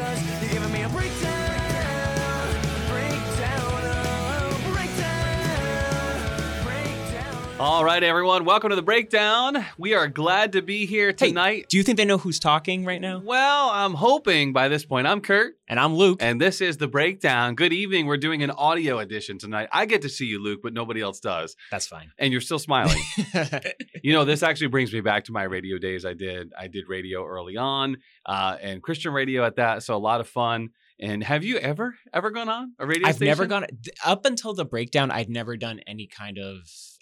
Cause you're giving me a breakdown, All right, everyone, welcome to the breakdown. We are glad to be here Hey, tonight. Do you think they know who's talking right now? Well, I'm hoping by this point. I'm Kurt, And I'm Luke. and this is the breakdown. Good evening. We're doing an audio edition tonight. I get to see you, Luke, but nobody else does. That's fine. And you're still smiling. you know, this actually brings me back to my radio days. I did I did radio early on, uh, and Christian radio at that. So a lot of fun. And have you ever ever gone on a radio I've station? never gone up until the breakdown. I'd never done any kind of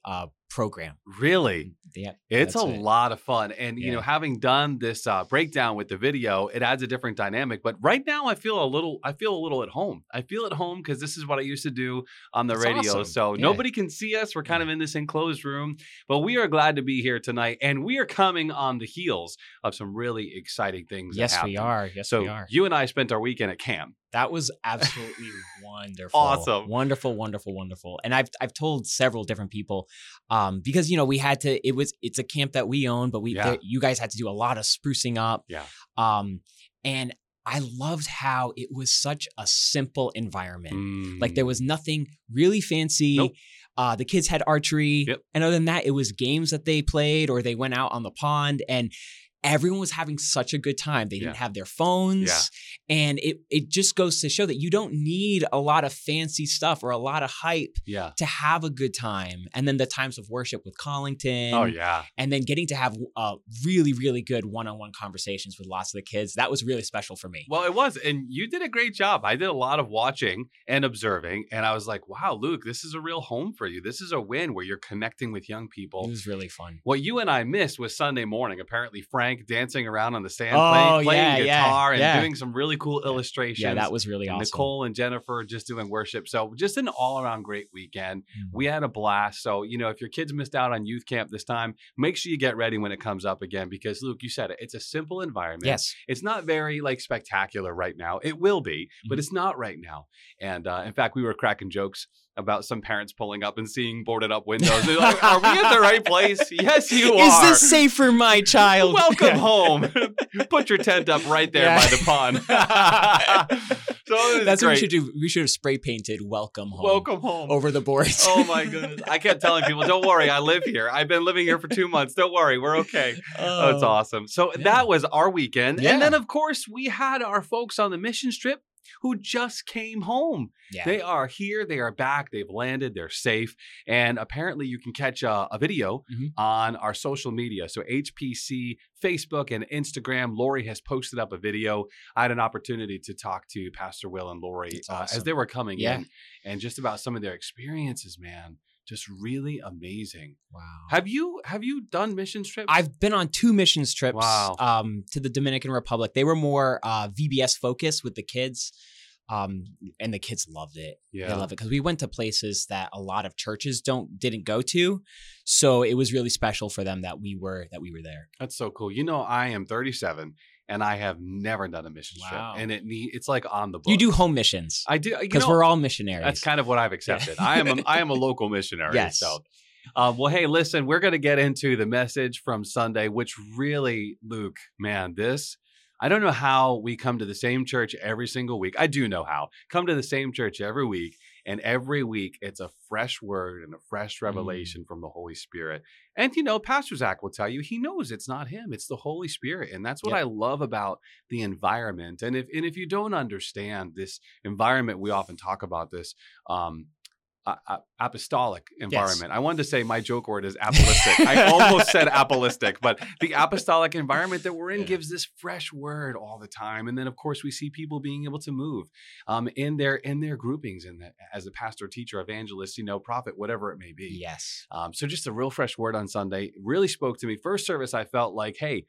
uh, program. Really? Yeah, It's a it. lot of fun. And, you know, having done this uh, breakdown with the video, it adds a different dynamic. But right now, I feel a little, I feel a little at home. I feel at home because this is what I used to do on the That's radio. awesome. So Yeah. nobody can see us. We're kind of in this enclosed room, but we are glad to be here tonight. And we are coming on the heels of some really exciting things. that Yes, we are. Yes, So we are. you and I spent our weekend at camp. That was absolutely wonderful. Awesome. Wonderful, wonderful, wonderful. And I've I've told several different people um because you know we had to it was it's a camp that we own but we Yeah. you guys had to do a lot of sprucing up. Yeah. Um and I loved how it was such a simple environment. Like there was nothing really fancy. Mm. Nope. Uh, the kids had archery, Yep. and other than that, it was games that they played or they went out on the pond, and everyone was having such a good time. They didn't Yeah. have their phones, Yeah. and it it just goes to show that you don't need a lot of fancy stuff or a lot of hype yeah. to have a good time. And then the times of worship with Collington, Oh yeah. and then getting to have uh, really really good one on one conversations with lots of the kids. That was really special for me. Well, it was, and you did a great job. I did a lot of watching and observing, and I was like, "Wow, Luke, this is a real home for you. This is a win where you're connecting with young people." It was really fun. What you and I missed was Sunday morning. Apparently, Frank dancing around on the sand, Oh, playing, playing yeah, yeah, guitar, and doing some really cool illustrations. Yeah, that was really awesome. Nicole and Jennifer just doing worship. So just an all around great weekend. Mhm. We had a blast. So, you know, if your kids missed out on youth camp this time, make sure you get ready when it comes up again because Luke, you said it. It's a simple environment. Yes. It's not very like spectacular right now. It will be, but Mhm. it's not right now. And uh, in fact, we were cracking jokes about some parents pulling up and seeing boarded up windows. They're like, "Are we at the right place?" Yes, you Is are. Is this safe for my child? Welcome home. Put your tent up right there Yeah. by the pond. so That's what we should do. We should have spray painted "Welcome Home" Welcome home. over the boards. Oh my goodness. I kept telling people, don't worry, I live here. I've been living here for two months. Don't worry, we're okay. Oh, oh it's awesome. So yeah. that was our weekend. Yeah. And then, of course, we had our folks on the mission trip who just came home. Yeah. They are here. They are back. They've landed. They're safe. And apparently, you can catch a, a video Mhm. on our social media. So, HPC, Facebook, and Instagram. Lori has posted up a video. I had an opportunity to talk to Pastor Will and Lori That's uh, as they were coming Yeah. in and just about some of their experiences, man. Just really amazing. wow. Have you have you done mission trips? I've been on two missions trips Wow. um, to the Dominican Republic. They were more uh, VBS focused with the kids, um, and the kids loved it. They yeah. love it because we went to places that a lot of churches don't didn't go to, so it was really special for them that we were that we were there. That's so cool. You know, I am 37 and I have never done a mission Wow. trip, and it need it's like on the book. You do home missions I do because we're all missionaries. That's kind of what I've accepted. I am a, I am a local missionary. Yes. So, um, well, hey, listen, we're going to get into the message from Sunday, which really, Luke, man, this. I don't know how we come to the same church every single week. I do know how. Come to the same church every week, and every week it's a fresh word and a fresh revelation from the Holy Spirit. And you know, Pastor Zach will tell you he knows it's not him; it's the Holy Spirit, and that's what Yep. I love about the environment. And if and if you don't understand this environment, we often talk about this. Um, uh, apostolic environment. I wanted to say my joke word is apostolic. I almost said apostolic, but the apostolic environment that we're in Yeah. gives this fresh word all the time. And then, of course, we see people being able to move um, in their in their groupings, and as a pastor, teacher, evangelist, you know, prophet, whatever it may be. yes. Um, so just a real fresh word on Sunday really spoke to me. First service, I felt like, hey,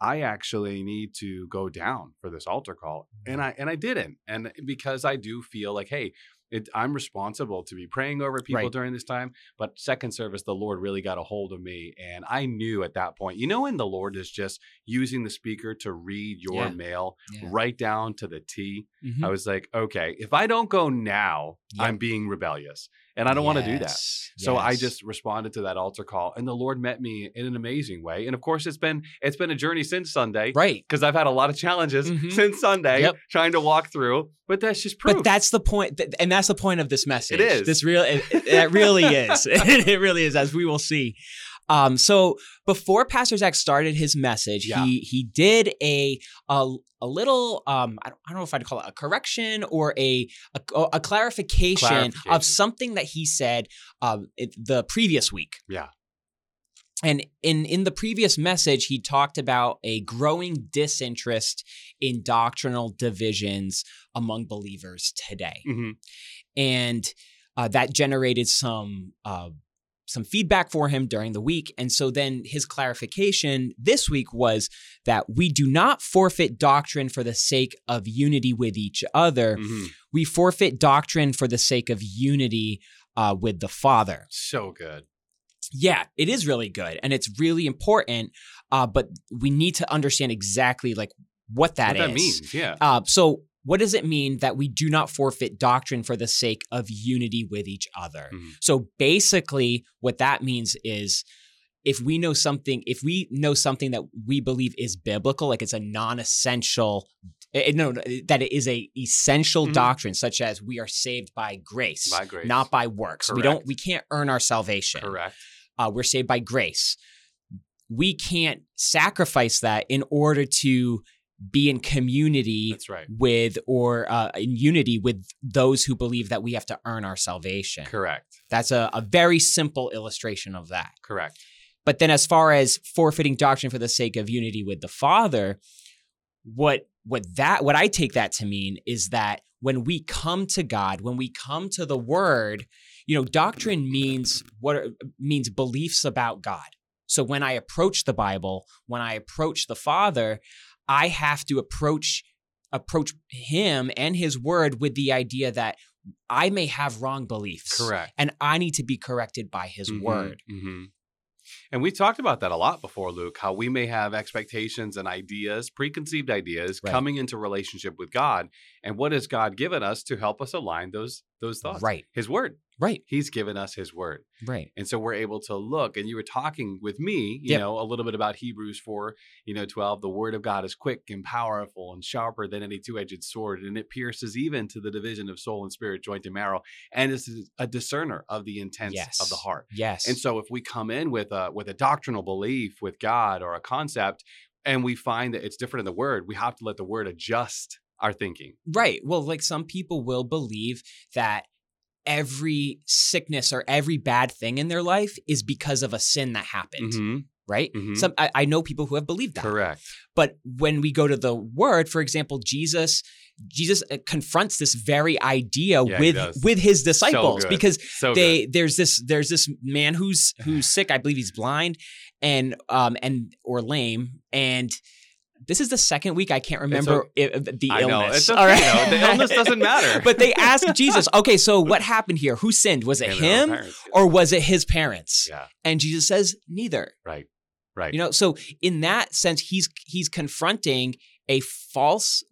I actually need to go down for this altar call, and I and I didn't, and because I do feel like, hey. It, I'm responsible to be praying over people Right. during this time, but second service, the Lord really got a hold of me, and I knew at that point, you know, when the Lord is just using the speaker to read your Yeah. mail Yeah. right down to the T, Mhm. I was like, okay, if I don't go now, Yep. I'm being rebellious. And I don't want to do that. Yes, So I just responded to that altar call, and the Lord met me in an amazing way. And of course, it's been it's been a journey since Sunday right. because I've had a lot of challenges Mhm. since Sunday Yep. trying to walk through. But that's just proof. But that's the point, th- and that's the point of this message. It is. This real, it it really is. it really is, as we will see. Um, so before Pastor Zach started his message, Yeah. he he did a a, a little um I don't, I don't know if I'd call it a correction or a a, a clarification, Clarification. of something that he said um it, the previous week. Yeah. And in in the previous message, he talked about a growing disinterest in doctrinal divisions among believers today, Mhm. and uh, that generated some uh, some feedback for him during the week. And so then his clarification this week was that we do not forfeit doctrine for the sake of unity with each other. Mhm. We forfeit doctrine for the sake of unity uh, with the Father. so good. Yeah, it is really good and it's really important. Uh, but we need to understand exactly like what that what is. that means, yeah. Uh, so, what does it mean that we do not forfeit doctrine for the sake of unity with each other? Mhm. So, basically, what that means is if we know something, if we know something that we believe is biblical, like it's a non-essential, eh, no, no, that it is a essential Mhm. doctrine, such as we are saved by grace, By grace. not by works. We don't, we can't earn our salvation. Correct. Uh, we're saved by grace. We can't sacrifice that in order to be in community right. with or uh, in unity with those who believe that we have to earn our salvation. Correct. That's a, a very simple illustration of that. Correct. But then, as far as forfeiting doctrine for the sake of unity with the Father, what what that what I take that to mean is that when we come to God, when we come to the Word, you know, doctrine means what means beliefs about God. So when I approach the Bible, when I approach the Father, I have to approach approach Him and His Word with the idea that I may have wrong beliefs, Correct. and I need to be corrected by His Mhm, Word. mhm. And we talked about that a lot before, Luke, how we may have expectations and ideas, preconceived ideas, Right. coming into relationship with God. And what has God given us to help us align those those thoughts? Right, His word. right, He's given us his word. right. And so we're able to look, and you were talking with me, you Yep. know, a little bit about Hebrews 4, you know, 12. The word of God is quick and powerful and sharper than any two edged sword, and it pierces even to the division of soul and spirit, joint and marrow, and is a discerner of the intents Yes. of the heart. Yes. And so if we come in with a with a doctrinal belief with God or a concept, and we find that it's different in the word, we have to let the word adjust our thinking. Right. Well, like some people will believe that every sickness or every bad thing in their life is because of a sin that happened. Mhm. Right. Mhm. Some I, I know people who have believed that. Correct. But when we go to the word, for example, Jesus, Jesus uh, confronts this very idea Yeah, with with his disciples good. because So they good. there's this there's this man who's who's sick. I believe he's blind and um and or lame and. This is the second week I can't remember i- the I illness. know. It's all okay, though. The illness doesn't matter. but they asked Jesus, okay, so what happened here? Who sinned? Was it And him parents. or was it his parents? Yeah. And Jesus says, neither. Right. Right. You know, so in that sense, he's he's confronting a false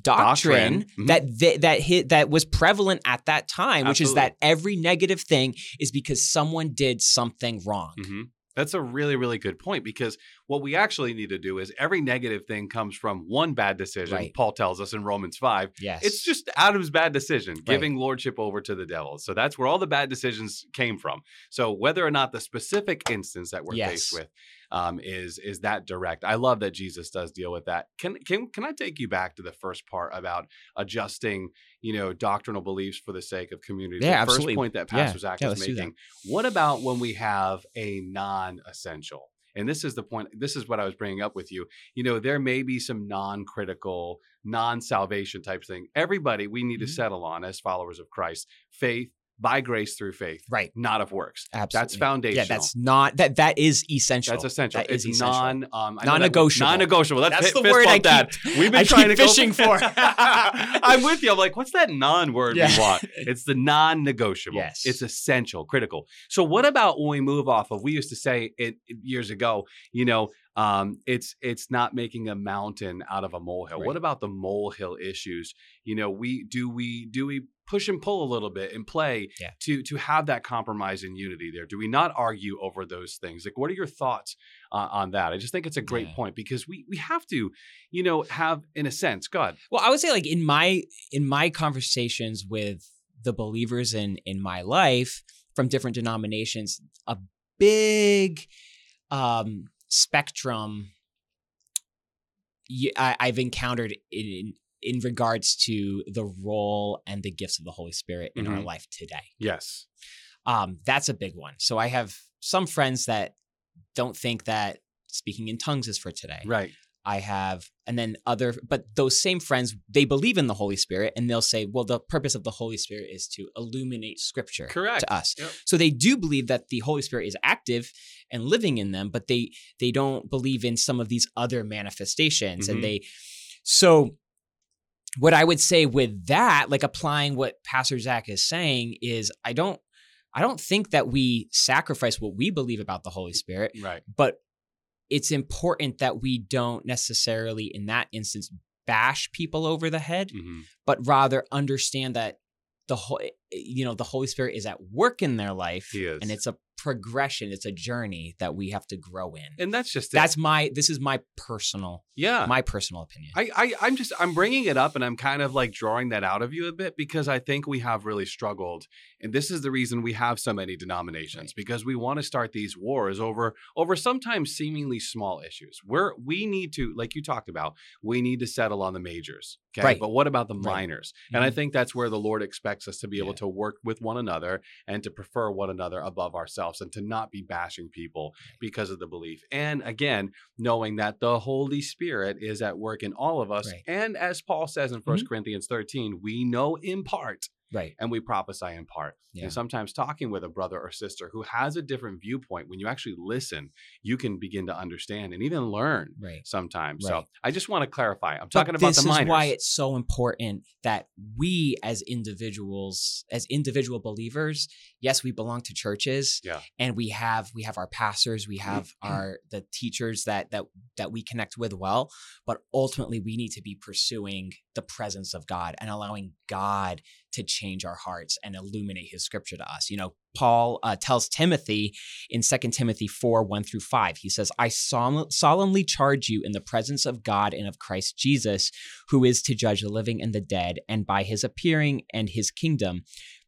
doctrine, Doctrine. Mhm. that th- that hit, that was prevalent at that time, which is that every negative thing is because someone did something wrong. hmm That's a really, really good point because what we actually need to do is every negative thing comes from one bad decision. Right. Paul tells us in Romans 5. Yes, It's just Adam's bad decision, giving lordship over to the devil. So that's where all the bad decisions came from. So whether or not the specific instance that we're faced with um, is is that direct, I love that Jesus does deal with that. Can can can I take you back to the first part about adjusting, you know, doctrinal beliefs for the sake of community? Yeah, the absolutely. First point that Yeah. Pastor Zach Yeah, do that. making. What about when we have a non-essential? And this is the point. This is what I was bringing up with you. You know, there may be some non-critical, non-salvation type thing. Everybody, we need to Mhm. settle on as followers of Christ: faith by grace through faith, right. not of works. Absolutely. That's foundational. Yeah, that's not that that is essential. That's essential. That is it's essential. non um, I know that Non-negotiable. Non-negotiable. That's, That's the word I bump that. keep- We've been I trying keep to fishing for. I'm with you. I'm like, what's that non-word Yeah. we want? It's the non-negotiable. Yes. It's essential, critical. So what about when we move off of? We used to say it years ago. You know, um, it's it's not making a mountain out of a molehill. Right. What about the molehill issues? You know, we do we do we push and pull a little bit and play Yeah. to to have that compromise and unity there? Do we not argue over those things? Like, what are your thoughts uh, on that? I just think it's a great Yeah. point because we we have to, you know, have in a sense, God, Well, I would say like in my in my conversations with the believers in in my life from different denominations, a big um spectrum I, have encountered in in regards to the role and the gifts of the Holy Spirit in our Mhm. life today. yes, Um, that's a big one. So I have some friends that don't think that speaking in tongues is for today. right, I have, and then other, but those same friends, they believe in the Holy Spirit and they'll say, well, the purpose of the Holy Spirit is to illuminate scripture correct. to us. Yep. So they do believe that the Holy Spirit is active and living in them, but they they don't believe in some of these other manifestations. Mhm. And they so what I would say with that, like applying what Pastor Zach is saying, is I don't I don't think that we sacrifice what we believe about the Holy Spirit Right. but it's important that we don't necessarily in that instance bash people over the head hmm but rather understand that the whole you know the holy spirit is at work in their life and it's a progression it's a journey that we have to grow in. And that's just it. that's my this is my personal yeah. my personal opinion I, I I'm just I'm bringing it up and I'm kind of like drawing that out of you a bit because I think we have really struggled and this is the reason we have so many denominations because we want to start these wars over over sometimes seemingly small issues. We're we need to like you talked about we need to settle on the majors. Okay, Right. but what about the Right. minors? And I Mhm. think that's where the Lord expects us to be able Yeah. to work with one another and to prefer one another above ourselves and to not be bashing people because of the belief. And again, knowing that the Holy Spirit is at work in all of us. Right. And as Paul says in 1st mm-hmm. Corinthians 13, we know in part right and we prophesy in part. Yeah. And sometimes talking with a brother or sister who has a different viewpoint, when you actually listen, you can begin to understand and even learn right sometimes. Right. So I just want to clarify. I'm But talking about this the is why it's so important that we as individuals as individual believers yes we belong to churches Yeah. and we have we have our pastors we mm-hmm. have our the teachers that that that we connect with well but ultimately we need to be pursuing the presence of god and allowing god to change our hearts and illuminate his scripture to us you know paul uh, tells timothy in 2 timothy 4 1 through 5 he says i solemn- solemnly charge you in the presence of god and of christ jesus who is to judge the living and the dead, and by his appearing and his kingdom,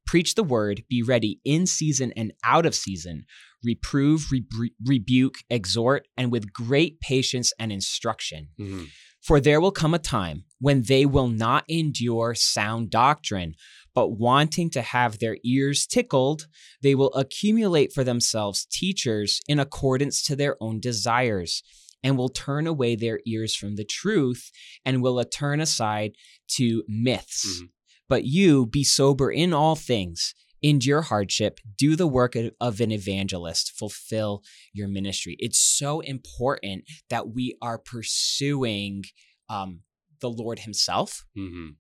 preach the word, be ready in season and out of season, reprove, rebu- rebuke, exhort, and with great patience and instruction. Mhm. For there will come a time when they will not endure sound doctrine, but wanting to have their ears tickled, they will accumulate for themselves teachers in accordance to their own desires, and will turn away their ears from the truth and will turn aside to myths. Mhm. But you be sober in all things. Endure hardship, do the work of- an evangelist, fulfill your ministry. It's so important that we are pursuing um, the Lord Himself Mhm.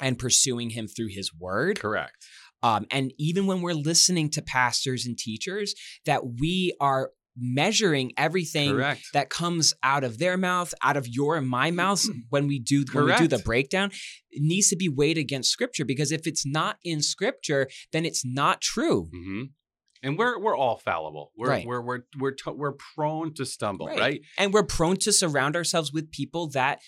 and pursuing Him through His Word. Correct. Um, and even when we're listening to pastors and teachers, that we are measuring everything Correct. that comes out of their mouth, out of your and my mouths when we do when we do the breakdown, it needs to be weighed against Scripture because if it's not in Scripture, then it's not true. hmm And we're we're all fallible. We're Right. we're we're we're to- we're prone to stumble, Right. right? And we're prone to surround ourselves with people that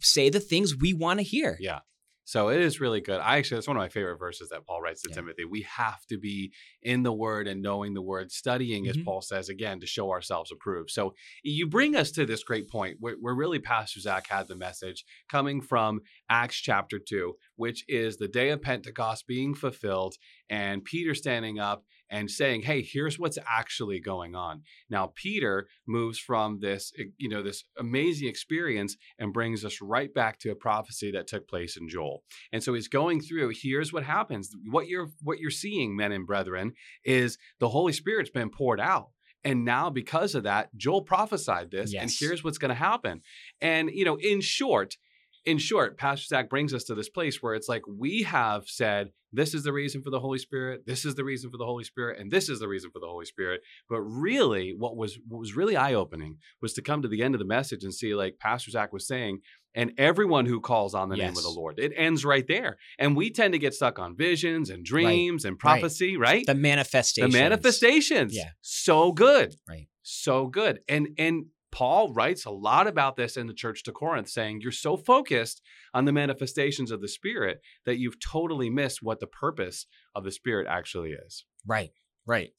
say the things we want to hear. Yeah. So it is really good. I actually that's one of my favorite verses that Paul writes to Yeah. Timothy. We have to be in the word and knowing the word, studying as Mhm. Paul says again to show ourselves approved. So you bring us to this great point where, where really Pastor Zach had the message coming from Acts chapter two, which is the day of Pentecost being fulfilled, and Peter standing up and saying, "Hey, here's what's actually going on." Now Peter moves from this, eh, you know, this amazing experience and brings us right back to a prophecy that took place in Joel. And so he's going through, here's what happens. What you're what you're seeing, men and brethren, is the Holy Spirit's been poured out. And now because of that, Joel prophesied this and here's what's going to happen. And you know, in short, in short, Pastor Zach brings us to this place where it's like we have said, this is the reason for the Holy Spirit, this is the reason for the Holy Spirit, and this is the reason for the Holy Spirit. But really, what was what was really eye-opening was to come to the end of the message and see, like Pastor Zach was saying, and everyone who calls on the name of the Lord. It ends right there. And we tend to get stuck on visions and dreams and prophecy, right? The manifestation. The manifestations. Yeah. So good. Right. So good. And and Paul writes a lot about this in the church to Corinth, saying you're so focused on the manifestations of the Spirit that you've totally missed what the purpose of the Spirit actually is. Right, right.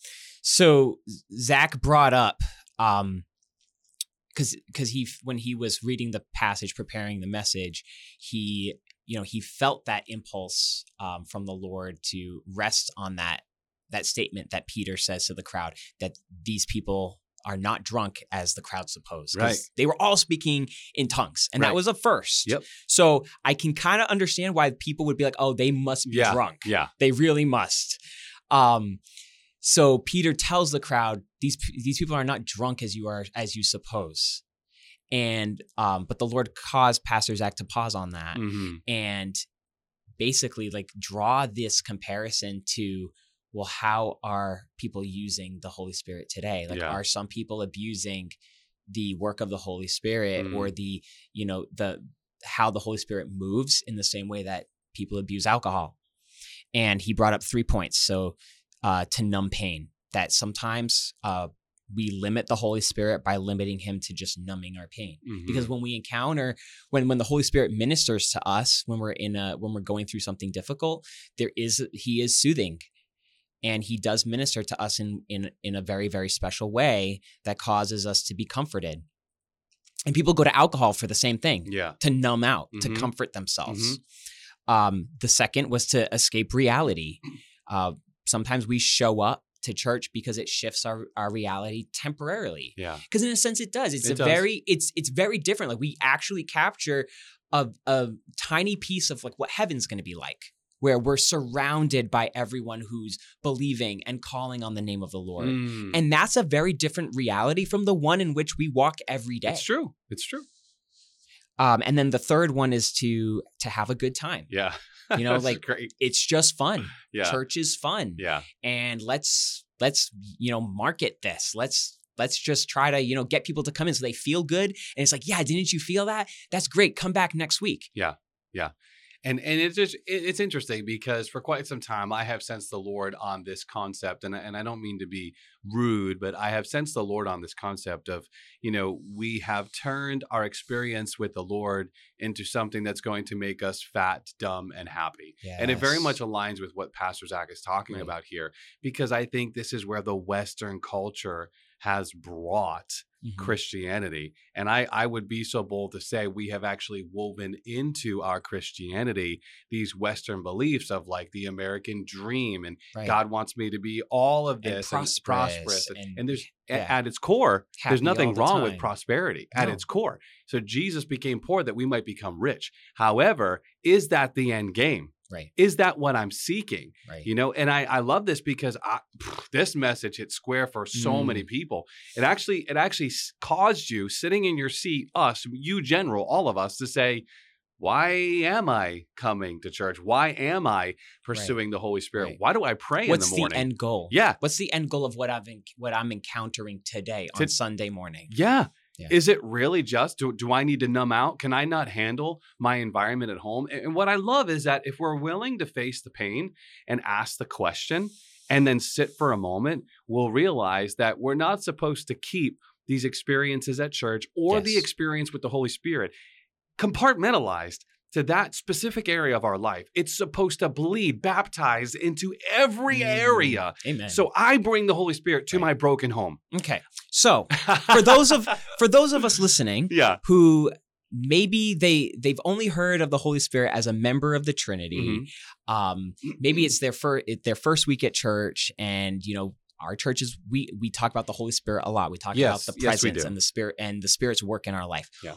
So Zach brought up um because because he when he was reading the passage, preparing the message, he you know he felt that impulse um, from the Lord to rest on that that statement that Peter says to the crowd that these people are not drunk as the crowd supposed. Right. They were all speaking in tongues, and Right. that was a first. Yep. So I can kind of understand why people would be like, "Oh, they must be Yeah. drunk." Yeah. They really must. Um, so Peter tells the crowd, "These these people are not drunk as you are as you suppose." And um, but the Lord caused Pastor Zach to pause on that Mhm. and basically like draw this comparison to well, how are people using the Holy Spirit today? Like, Yeah. are some people abusing the work of the Holy Spirit Mm. or the you know the how the Holy Spirit moves in the same way that people abuse alcohol? And he brought up three points. So uh, to numb pain, that sometimes uh, we limit the Holy Spirit by limiting him to just numbing our pain Mhm. because when we encounter when when the holy spirit ministers to us when we're in a when we're going through something difficult there is he is soothing and he does minister to us in in in a very very special way that causes us to be comforted and people go to alcohol for the same thing yeah. to numb out Mhm. to comfort themselves um the second was to escape reality uh sometimes we show up to church because it shifts our, our reality temporarily Yeah. because in a sense it does it's It a does. very it's it's very different like we actually capture a, a tiny piece of like what heaven's going to be like where we're surrounded by everyone who's believing and calling on the name of the lord Mm. and that's a very different reality from the one in which we walk every day It's true. It's true. um and then the third one is to to have a good time Yeah. You know, like, great. it's just fun Yeah. church is fun Yeah. and let's let's you know market this let's let's just try to you know get people to come in so they feel good and it's like yeah didn't you feel that that's great come back next week And and it's just it's interesting because for quite some time I have sensed the Lord on this concept, and I- and I don't mean to be rude, but I have sensed the Lord on this concept of you know we have turned our experience with the Lord into something that's going to make us fat, dumb, and happy. And it very much aligns with what Pastor Zach is talking Right. about here, because I think this is where the Western culture has brought Mhm. Christianity. And I, I would be so bold to say we have actually woven into our Christianity these Western beliefs of like the American dream and Right. God wants me to be all of this prosperous prosperous. And, and- and there's yeah. at its core, there's Happy all nothing the wrong with time. prosperity at its core. So Jesus became poor that we might become rich. However, is that the end game? Right Is that what I'm seeking? right You know, and I, I love this because I, this message hit square for so Mm. many people. It actually it actually caused you sitting in your seat, us, you general, all of us, to say, why am I coming to church? Why am I pursuing the Holy Spirit? Right. Why do I pray what's in the morning? What's the, end goal yeah, what's the end goal of what i've en- what i'm encountering today on To- sunday morning yeah. Yeah. Is it really just do, do I need to numb out? Can I not handle my environment at home? And, and what I love is that if we're willing to face the pain and ask the question and then sit for a moment, we'll realize that we're not supposed to keep these experiences at church or the experience with the Holy Spirit compartmentalized to that specific area of our life. It's supposed to bleed, baptize into every Mm. area. amen So I bring the Holy Spirit to Right. my broken home. okay so for those of for those of us listening yeah. who maybe they they've only heard of the Holy Spirit as a member of the Trinity. Mhm. Um, maybe it's their first their first week at church, and you know our churches we we talk about the Holy Spirit a lot. We talk Yes, about the presence do. and the Spirit and the Spirit's work in our life. Yeah.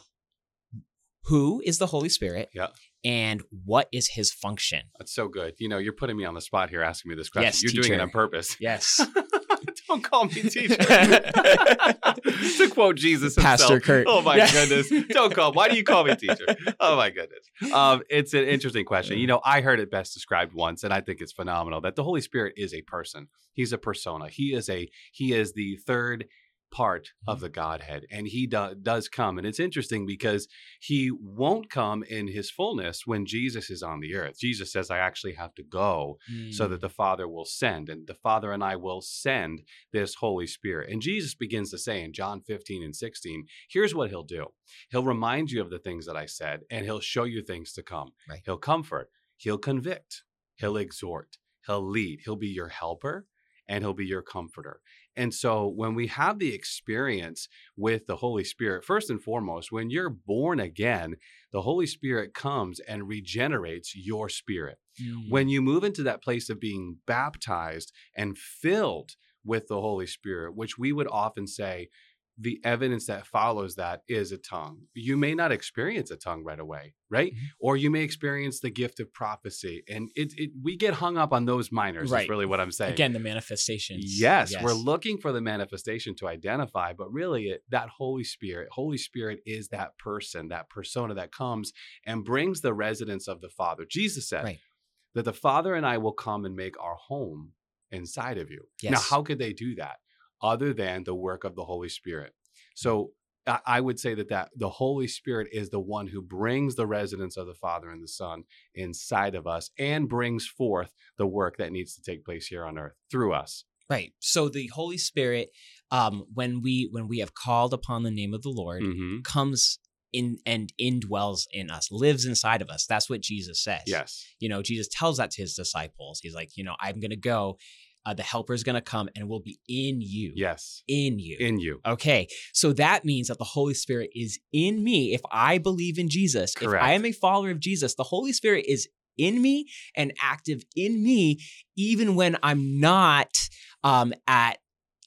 Who is the Holy Spirit? Yeah. And what is his function? That's so good. You know, you're putting me on the spot here asking me this question. Yes, you're doing it on purpose. Yes. Don't call me teacher. to quote Jesus himself. Pastor Kurt. Oh my Yeah. goodness. Don't call. Why do you call me teacher? Oh my goodness. Um, it's an interesting question. You know, I heard it best described once, and I think it's phenomenal that the Holy Spirit is a person. He's a persona. He is a he is the third part of the Godhead, and he do- does come. And it's interesting because he won't come in his fullness when Jesus is on the earth. Jesus says, I actually have to go so Mm. that the Father will send, and the Father and I will send this Holy Spirit. And Jesus begins to say in John 15 and 16, here's what he'll do He'll remind you of the things that I said, and he'll show you things to come. Right. He'll comfort, he'll convict, he'll exhort, he'll lead, he'll be your helper, and he'll be your comforter. And so when we have the experience with the Holy Spirit, first and foremost, when you're born again, the Holy Spirit comes and regenerates your spirit Mm. when you move into that place of being baptized and filled with the Holy Spirit, which we would often say the evidence that follows that is a tongue. You may not experience a tongue right away, right? Mhm. Or you may experience the gift of prophecy. And it, it we get hung up on those minors, Right. is really what I'm saying. Again, the manifestations. Yes, we're looking for the manifestation to identify, but really it, that Holy Spirit, Holy Spirit is that person, that persona that comes and brings the residence of the Father. Jesus said Right. that the Father and I will come and make our home inside of you. Now, how could they do that other than the work of the Holy Spirit? So I would say that, that the Holy Spirit is the one who brings the residence of the Father and the Son inside of us and brings forth the work that needs to take place here on earth through us. Right. So the Holy Spirit, um, when we when we have called upon the name of the Lord, Mhm. comes in and indwells in us, lives inside of us. That's what Jesus says. Yes. You know, Jesus tells that to his disciples. He's like, you know, I'm gonna go, uh, the helper is gonna come and will be in you. Yes. In you. In you. Okay, so that means that the Holy Spirit is in me. If I believe in Jesus, Correct. if I am a follower of Jesus, the Holy Spirit is in me and active in me, even when I'm not um, at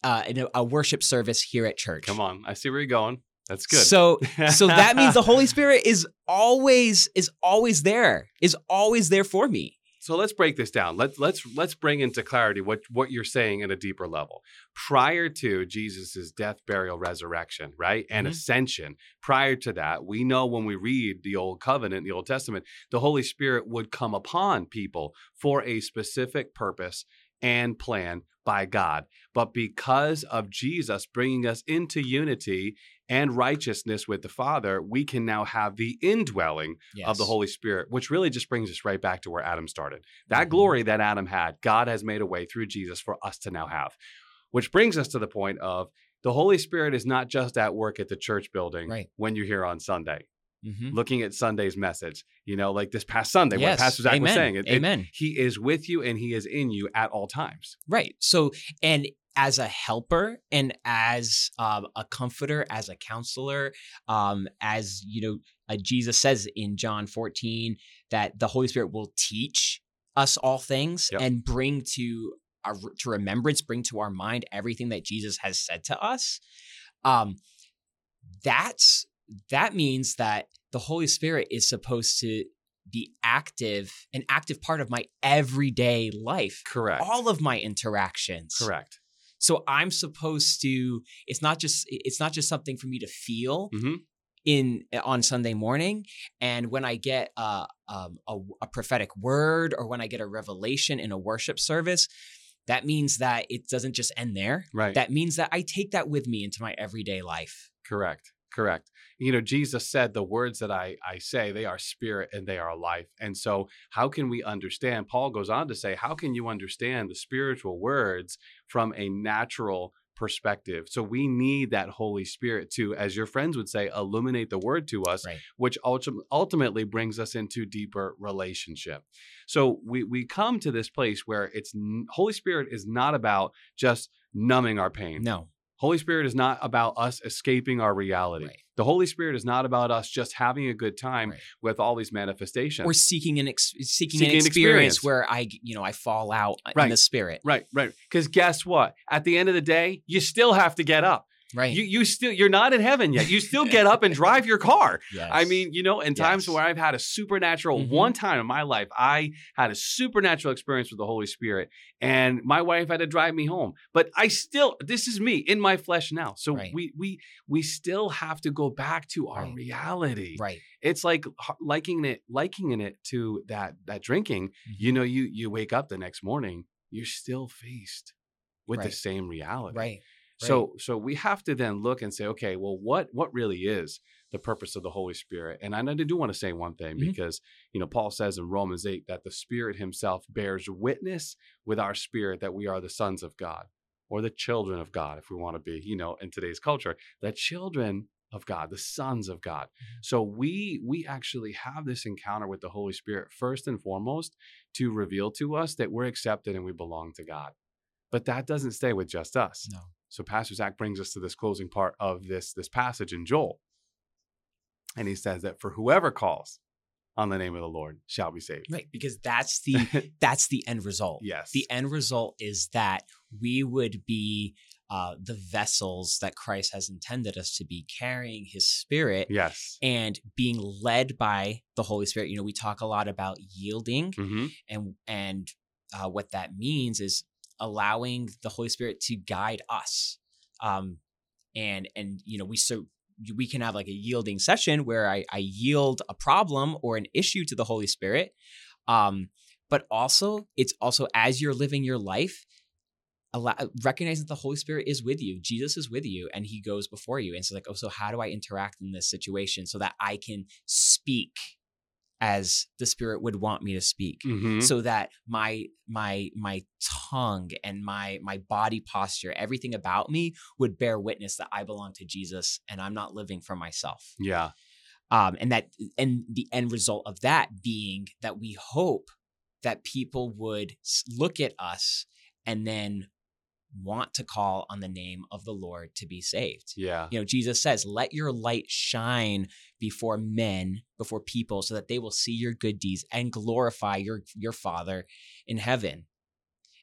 uh, in a, a worship service here at church. Come on. I see where you're going. That's good. So, so that means the Holy Spirit is always is always there, is always there for me. So let's break this down. Let's let's let's bring into clarity what what you're saying at a deeper level. Prior to Jesus' death, burial, resurrection, right? And Mhm. ascension. Prior to that, we know when we read the old covenant, the Old Testament, the Holy Spirit would come upon people for a specific purpose and plan by God. But because of Jesus bringing us into unity and righteousness with the Father, we can now have the indwelling of the Holy Spirit, which really just brings us right back to where Adam started. That Mhm. glory that Adam had, God has made a way through Jesus for us to now have. Which brings us to the point of the Holy Spirit is not just at work at the church building Right. when you're here on Sunday, Mhm. looking at Sunday's message. You know, like this past Sunday, what Pastor Zach was saying. It- it- Amen. he is with you and he is in you at all times. Right. So, and as a helper and as um, a comforter, as a counselor, um, as you know, uh, Jesus says in John 14 that the Holy Spirit will teach us all things Yep. and bring to our to remembrance, bring to our mind everything that Jesus has said to us. Um, that's that means that the Holy Spirit is supposed to be active, an active part of my everyday life Correct. all of my interactions Correct. so i'm supposed to it's not just it's not just something for me to feel hmm in on sunday morning and when i get a, um, a, a prophetic word or when i get a revelation in a worship service that means that it doesn't just end there Right. that means that i take that with me into my everyday life Correct. Correct. You know, Jesus said the words that I, I say, they are spirit and they are life. And so, how can we understand? Paul goes on to say, how can you understand the spiritual words from a natural perspective? So, we need that Holy Spirit to, as your friends would say, illuminate the word to us, Right. which ultim- ultimately brings us into deeper relationship. So, we, we come to this place where it's Holy Spirit is not about just numbing our pain. no Holy Spirit is not about us escaping our reality. Right. The Holy Spirit is not about us just having a good time Right. with all these manifestations. or seeking an ex- seeking, Seeking an experience, experience. where i you know i fall out in the spirit right, right. Because guess what? At the end of the day, you still have to get up. Right You you still you're not in heaven yet. You still get up and drive your car. yes. I mean, you know, in times Yes. where I've had a supernatural, Mhm. one time in my life, I had a supernatural experience with the Holy Spirit, and my wife had to drive me home. But I still, this is me in my flesh now. So Right. we we we still have to go back to our Right. reality. right It's like liking it, likening it to that that drinking. You know, you you wake up the next morning, you're still faced with the same reality. right So so we have to then look and say, okay, well, what what really is the purpose of the Holy Spirit? And I do want to say one thing Mhm. because you know Paul says in Romans eight that the Spirit Himself bears witness with our spirit that we are the sons of God or the children of God, if we want to be, you know, in today's culture, the children of God, the sons of God. So we we actually have this encounter with the Holy Spirit first and foremost to reveal to us that we're accepted and we belong to God. But that doesn't stay with just us. No. So Pastor Zach brings us to this closing part of this this passage in Joel. And he says that for whoever calls on the name of the Lord shall be saved. Right, because that's the that's the end result. yes. The end result is that we would be uh, the vessels that Christ has intended us to be, carrying His Spirit yes. and being led by the Holy Spirit. You know, we talk a lot about yielding, hmm and and uh, what that means is allowing the Holy Spirit to guide us. Um, and and you know, we so we can have like a yielding session where I, I yield a problem or an issue to the Holy Spirit. Um, but also, it's also as you're living your life, allow, recognize that the Holy Spirit is with you. Jesus is with you, and He goes before you. And so, like, oh, so how do I interact in this situation so that I can speak as the Spirit would want me to speak? hmm so that my my my tongue and my my body posture everything about me would bear witness that i belong to jesus and i'm not living for myself Yeah. um and that and the end result of that being that we hope that people would look at us and then want to call on the name of the lord to be saved Yeah. you know jesus says let your light shine before men before people so that they will see your good deeds and glorify your your father in heaven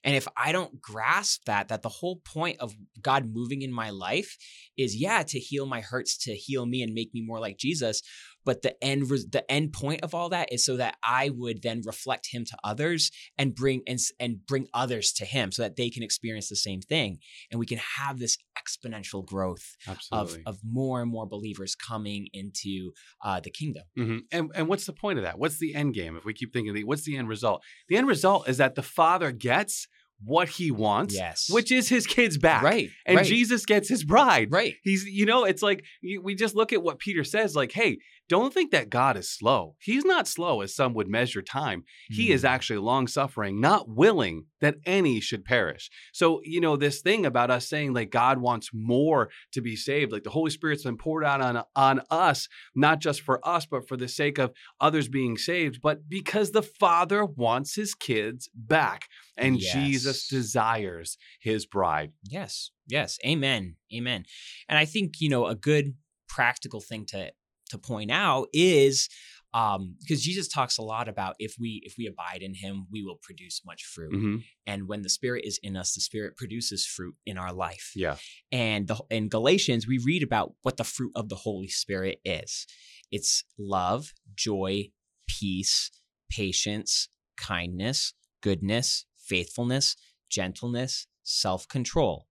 and if i don't grasp that that the whole point of god moving in my life is yeah to heal my hurts to heal me and make me more like jesus but the end the end point of all that is so that i would then reflect him to others and bring and, and bring others to him so that they can experience the same thing and we can have this exponential growth of, Absolutely. of more and more believers coming into uh, the kingdom. hmm And and what's the point of that? What's the end game? If we keep thinking, what's the end result? The end result is that the father gets what he wants, Yes. which is his kids back, right. And right, Jesus gets his bride. right. He's, you know, it's like we just look at what Peter says, like, hey, don't think that God is slow. He's not slow as some would measure time. He Hmm. is actually long suffering, not willing that any should perish. So, you know, this thing about us saying like God wants more to be saved, like the Holy Spirit's been poured out on, on us, not just for us, but for the sake of others being saved, but because the Father wants his kids back and Jesus desires his bride. Yes. Yes. Amen. Amen. And I think, you know, a good practical thing to to point out is um because Jesus talks a lot about if we if we abide in him, we will produce much fruit. Mhm. And when the spirit is in us, the spirit produces fruit in our life. Yeah. And the, in Galatians, we read about what the fruit of the Holy Spirit is it's love, joy, peace, patience, kindness, goodness, faithfulness, gentleness, self control.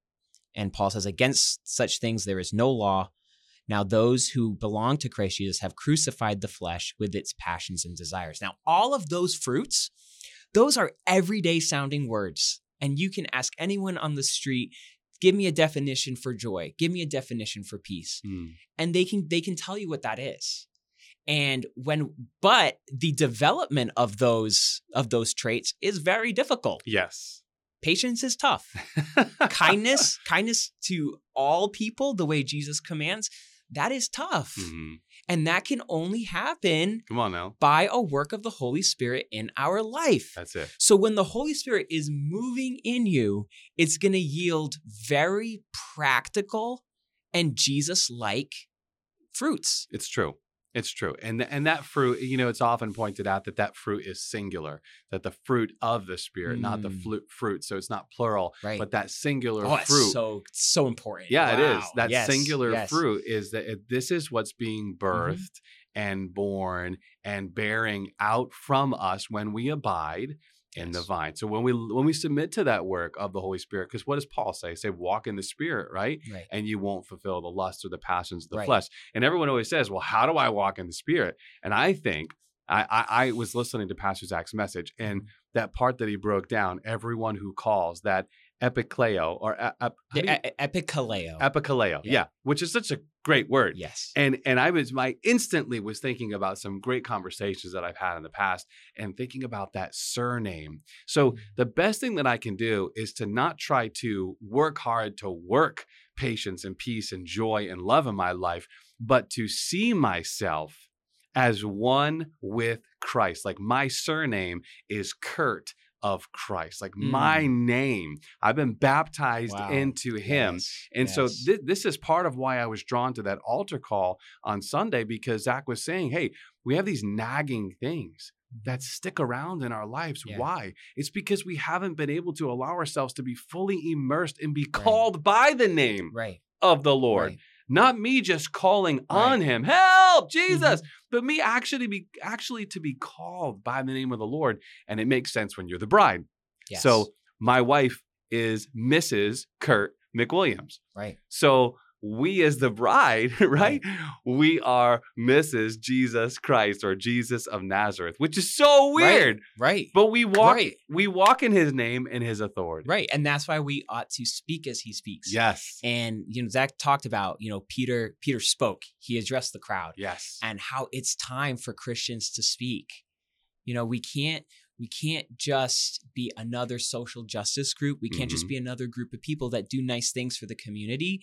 And Paul says, Against such things there is no law. Now, those who belong to Christ Jesus have crucified the flesh with its passions and desires. Now, all of those fruits, those are everyday sounding words. And you can ask anyone on the street, give me a definition for joy, give me a definition for peace. Mm. And they can they can tell you what that is. And when but the development of those of those traits is very difficult. Yes. Patience is tough. kindness, kindness to all people the way Jesus commands, that is tough. Mhm. And that can only happen Come on now. by a work of the Holy Spirit in our life. That's it. So when the Holy Spirit is moving in you, it's going to yield very practical and Jesus like fruits. It's true. It's true. And and that fruit, you know, it's often pointed out that that fruit is singular, that the fruit of the spirit, not the Mm. flu- fruit. So it's not plural, Right. but that singular oh, fruit. so so important. yeah, it is. That Yes, singular yes. Mm-hmm. fruit is that it, this is what's being birthed and born and bearing out from us when we abide in the vine. So when we when we submit to that work of the Holy Spirit, because what does Paul say? Say walk in the Spirit, right? Right. and you won't fulfill the lusts or the passions of the Right. flesh. And everyone always says, "Well, how do I walk in the Spirit?" And I think I, I, I was listening to Pastor Zach's message, and Mm-hmm. that part that he broke down, everyone who calls, that epikleo or ep- you- E- e- Epikaleo. epikaleo. Yeah. Yeah. which is such a great word. yes. And and I was my instantly was thinking about some great conversations that I've had in the past and thinking about that surname. So Mm. the best thing that I can do is to not try to work hard to work patience and peace and joy and love in my life, but to see myself as one with Christ. Like my surname is Kurt of Christ. Like my name. I've been baptized Mm. Wow. into him. Yes, And so yes. thi- this is part of why I was drawn to that altar call on Sunday because Zach was saying, hey, we have these nagging things that stick around in our lives. Yeah. Why? It's because we haven't been able to allow ourselves to be fully immersed and be called by the name right. of the Lord. Right. Not me just calling Right. Mm-hmm. on him, help, Jesus, but me actually be actually to be called by the name of the Lord. And it makes sense when you're the bride. Yes. So my wife is Mrs. Kurt McWilliams. right. So we as the bride, right? We are Mrs. Jesus Christ or Jesus of Nazareth, which is so weird. Right. But we walk Right. we walk in his name and his authority. Right. And that's why we ought to speak as he speaks. Yes. And you know, Zach talked about, you know, Peter, Peter spoke, he addressed the crowd yes. and how it's time for Christians to speak. You know, we can't we can't just be another social justice group. We can't just Mhm. be another group of people that do nice things for the community.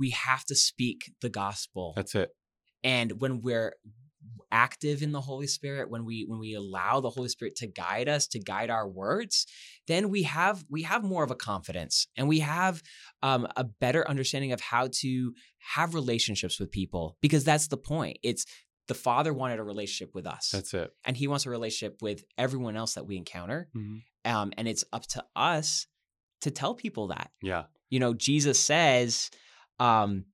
We have to speak the gospel. That's it. and when we're active in the holy spirit when we when we allow the holy spirit to guide us to guide our words then we have we have more of a confidence and we have um, a better understanding of how to have relationships with people because that's the point it's the father wanted a relationship with us That's it. and he wants a relationship with everyone else that we encounter Mhm. um, and it's up to us to tell people that Yeah. you know jesus says um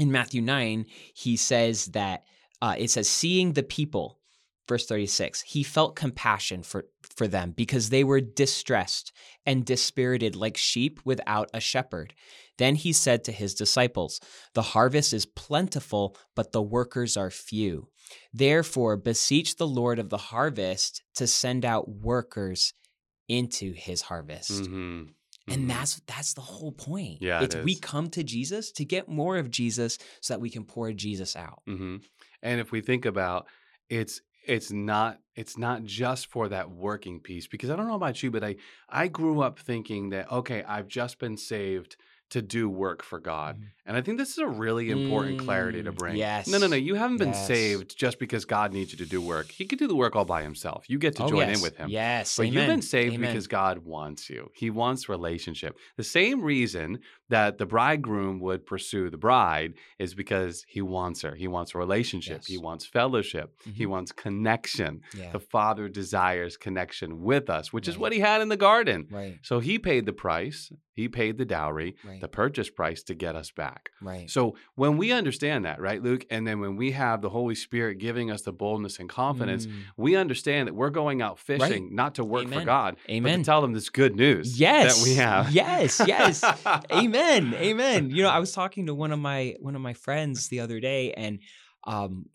in matthew 9 he says that uh, it says seeing the people verse 36 he felt compassion for for them because they were distressed and dispirited like sheep without a shepherd. Then he said to his disciples the harvest is plentiful but the workers are few. Therefore beseech the lord of the harvest to send out workers into his harvest. Mhm. And that's that's the whole point. Yeah, it it's we come to Jesus to get more of Jesus so that we can pour Jesus out. hmm And if we think about it's it's not it's not just for that working piece because I don't know about you, but I I grew up thinking that okay, I've just been saved to do work for God. Mhm. And I think this is a really important clarity to Mm, bring. yes. No, no, no. You haven't been Yes. saved just because God needs you to do work. He could do the work all by himself. You get to Oh, join yes. in with him. Yes. But you've been saved Amen. because God wants you. He wants relationship. The same reason that the bridegroom would pursue the bride is because he wants her. He wants a relationship. He wants fellowship. He Mhm. wants connection. Yeah. The Father desires connection with us, which is what he had in the garden. right. So he paid the price. He paid the dowry, Right. The purchase price to get us back. right. So when we understand that, right, Luke, and then when we have the Holy Spirit giving us the boldness and confidence, Mm. we understand that we're going out fishing not to work for Amen. God, but Amen. to tell them this good news yes. that we have. Yes. Yes. amen. Amen. You know, I was talking to one of my one of my friends the other day, and um,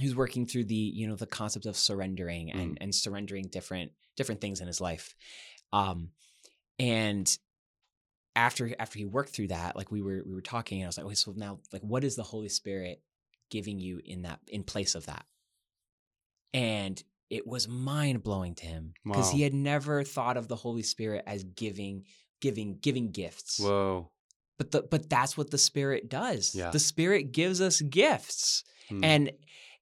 he was working through the you know the concept of surrendering and Mm. and surrendering different different things in his life, um, and after after he worked through that, like we were we were talking, and I was like, okay, so now like what is the Holy Spirit giving you in that in place of that? And it was mind blowing to him because he had never thought of the Holy Spirit as giving giving giving gifts. Whoa. But the but that's what the Spirit does. Yeah. The Spirit gives us gifts. Hmm. And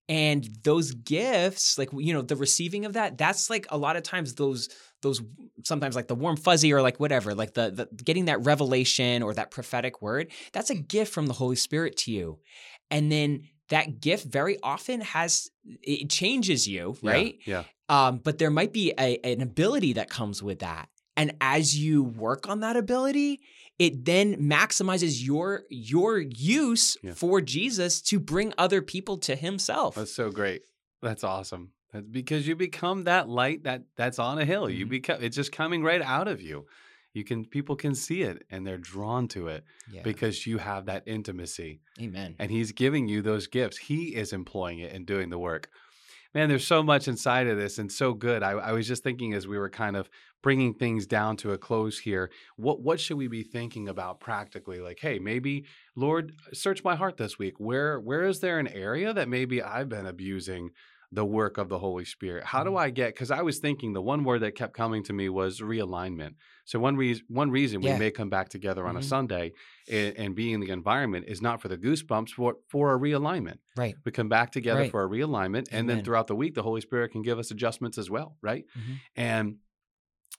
and those gifts like you know the receiving of that that's like a lot of times those those sometimes like the warm fuzzy or like whatever like the, the getting that revelation or that prophetic word that's a gift from the holy spirit to you and then that gift very often has it changes you Yeah, right Yeah. um, but there might be a, an ability that comes with that. And as you work on that ability, it then maximizes your your use Yeah. for Jesus to bring other people to himself. That's so great. That's awesome. That's because you become that light that that's on a hill. You Mhm. become it's just coming right out of you. You can people can see it and they're drawn to it yeah. because you have that intimacy. Amen. and he's giving you those gifts. He is employing it and doing the work. Man, there's so much inside of this and so good. I, I was just thinking as we were kind of bringing things down to a close here, what what should we be thinking about practically? Like, hey, maybe Lord, search my heart this week. Where where is there an area that maybe I've been abusing the work of the Holy Spirit? How do Mhm. I get? Because I was thinking the one word that kept coming to me was realignment. So one reason one reason we may come back together on a Mhm. Sunday and, and be in the environment is not for the goosebumps, for for a realignment. Right. We come back together Right. for a realignment, and then throughout the week, the Holy Spirit can give us adjustments as well, right? Mhm. And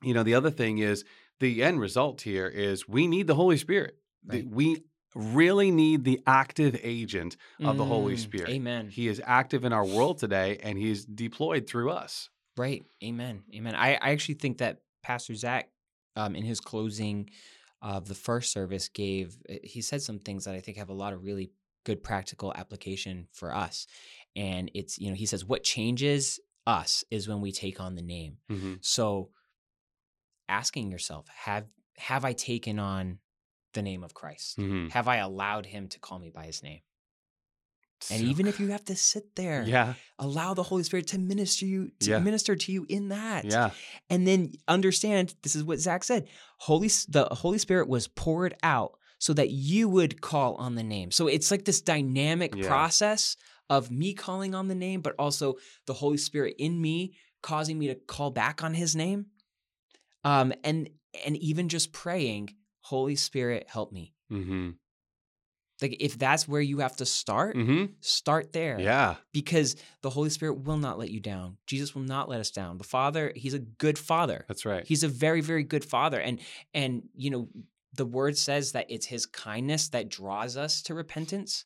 you know, the other thing is the end result here is we need the Holy Spirit. The- we really need the active agent of the Holy Mm, Spirit. Amen. He is active in our world today, and he's deployed through us. Right. Amen. Amen. I, I actually think that Pastor Zach, um, in his closing of the first service, gave uh, he said some things that I think have a lot of really good practical application for us. And it's you know he says what changes us is when we take on the name. Mhm. So asking yourself have have I taken on the name of Christ? Mhm. Have I allowed Him to call me by His name? And So even if you have to sit there, yeah, allow the Holy Spirit to minister you to Yeah. minister to you in that yeah, and then understand this is what Zach said. Holy the Holy Spirit was poured out so that you would call on the name. So it's like this dynamic Yeah. process of me calling on the name, but also the Holy Spirit in me causing me to call back on His name. Um, and and even just praying, Holy Spirit, help me. hmm Like if that's where you have to start, hmm start there yeah, because the Holy Spirit will not let you down. Jesus will not let us down. The Father, He's a good Father. that's right. He's a very, very good Father, and and you know the Word says that it's His kindness that draws us to repentance.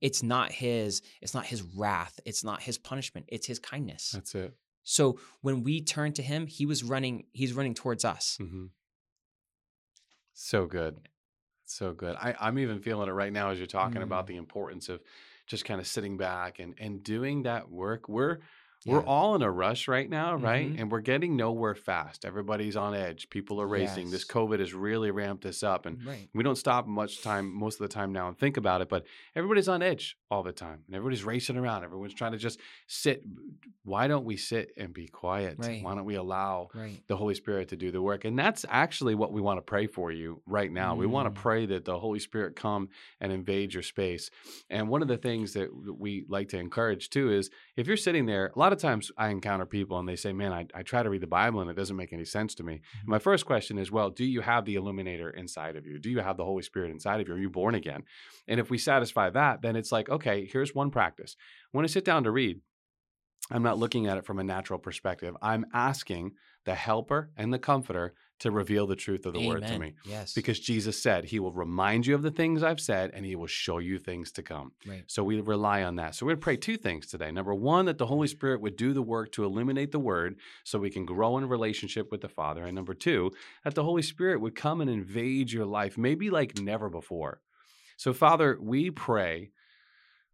It's not His. It's not His wrath. It's not His punishment. It's His kindness. That's it. So when we turn to Him, He was running. He's running towards us. hmm So good. So good. I, I'm even feeling it right now as you're talking about Mm. the importance of just kind of sitting back and, and doing that work. We're we're all in a rush right now, right? Mhm. And we're getting nowhere fast. Everybody's on edge. People are racing. This COVID has really ramped us up. And right. we don't stop much time most of the time now and think about it, but everybody's on edge all the time. And everybody's racing around. Everyone's trying to just sit. Why don't we sit and be quiet? Right. Why don't we allow Right. the Holy Spirit to do the work. And that's actually what we want to pray for you right now. We want Mm. to pray that the Holy Spirit come and invade your space. And one of the things that we like to encourage too is if you're sitting there, a lot of times I encounter people and they say, Man, I, I try to read the Bible and it doesn't make any sense to me. Mhm. My first question is, Well, do you have the illuminator inside of you? Do you have the Holy Spirit inside of you? Are you born again? And if we satisfy that, then it's like, okay, here's one practice. When I sit down to read, I'm not looking at it from a natural perspective. I'm asking the helper and the comforter to reveal the truth of the word to me. Yes. Because Jesus said he will remind you of the things I've said and he will show you things to come. right. So we rely on that. So we're going to pray two things today. Number one, that the Holy Spirit would do the work to illuminate the word so we can grow in relationship with the Father. And number two, that the Holy Spirit would come and invade your life, maybe like never before. So, Father, we pray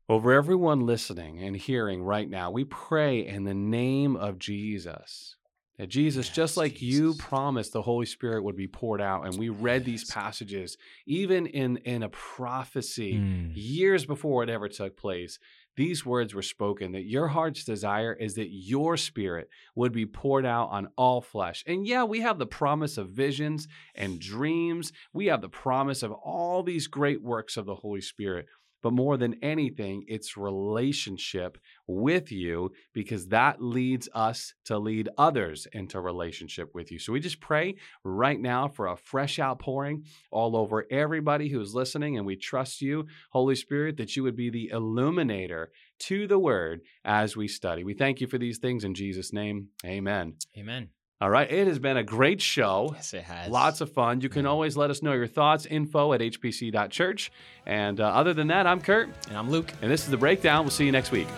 over everyone listening and hearing right now. We pray in the name of Jesus. That Jesus, Yes, just like you promised the Holy Spirit would be poured out, and we read these passages, even in, in a prophecy, Mm. years before it ever took place, these words were spoken that your heart's desire is that your spirit would be poured out on all flesh. And yeah, we have the promise of visions and dreams. We have the promise of all these great works of the Holy Spirit. But more than anything, it's relationship with you because that leads us to lead others into relationship with you. So we just pray right now for a fresh outpouring all over everybody who's listening. And we trust you, Holy Spirit, that you would be the illuminator to the word as we study. We thank you for these things in Jesus' name. Amen. Amen. All right. It has been a great show. Yes, it has. Lots of fun. You can always let us know your thoughts, info at hpc.church. And uh, other than that, I'm Kurt, And I'm Luke. and this is The Breakdown. We'll see you next week.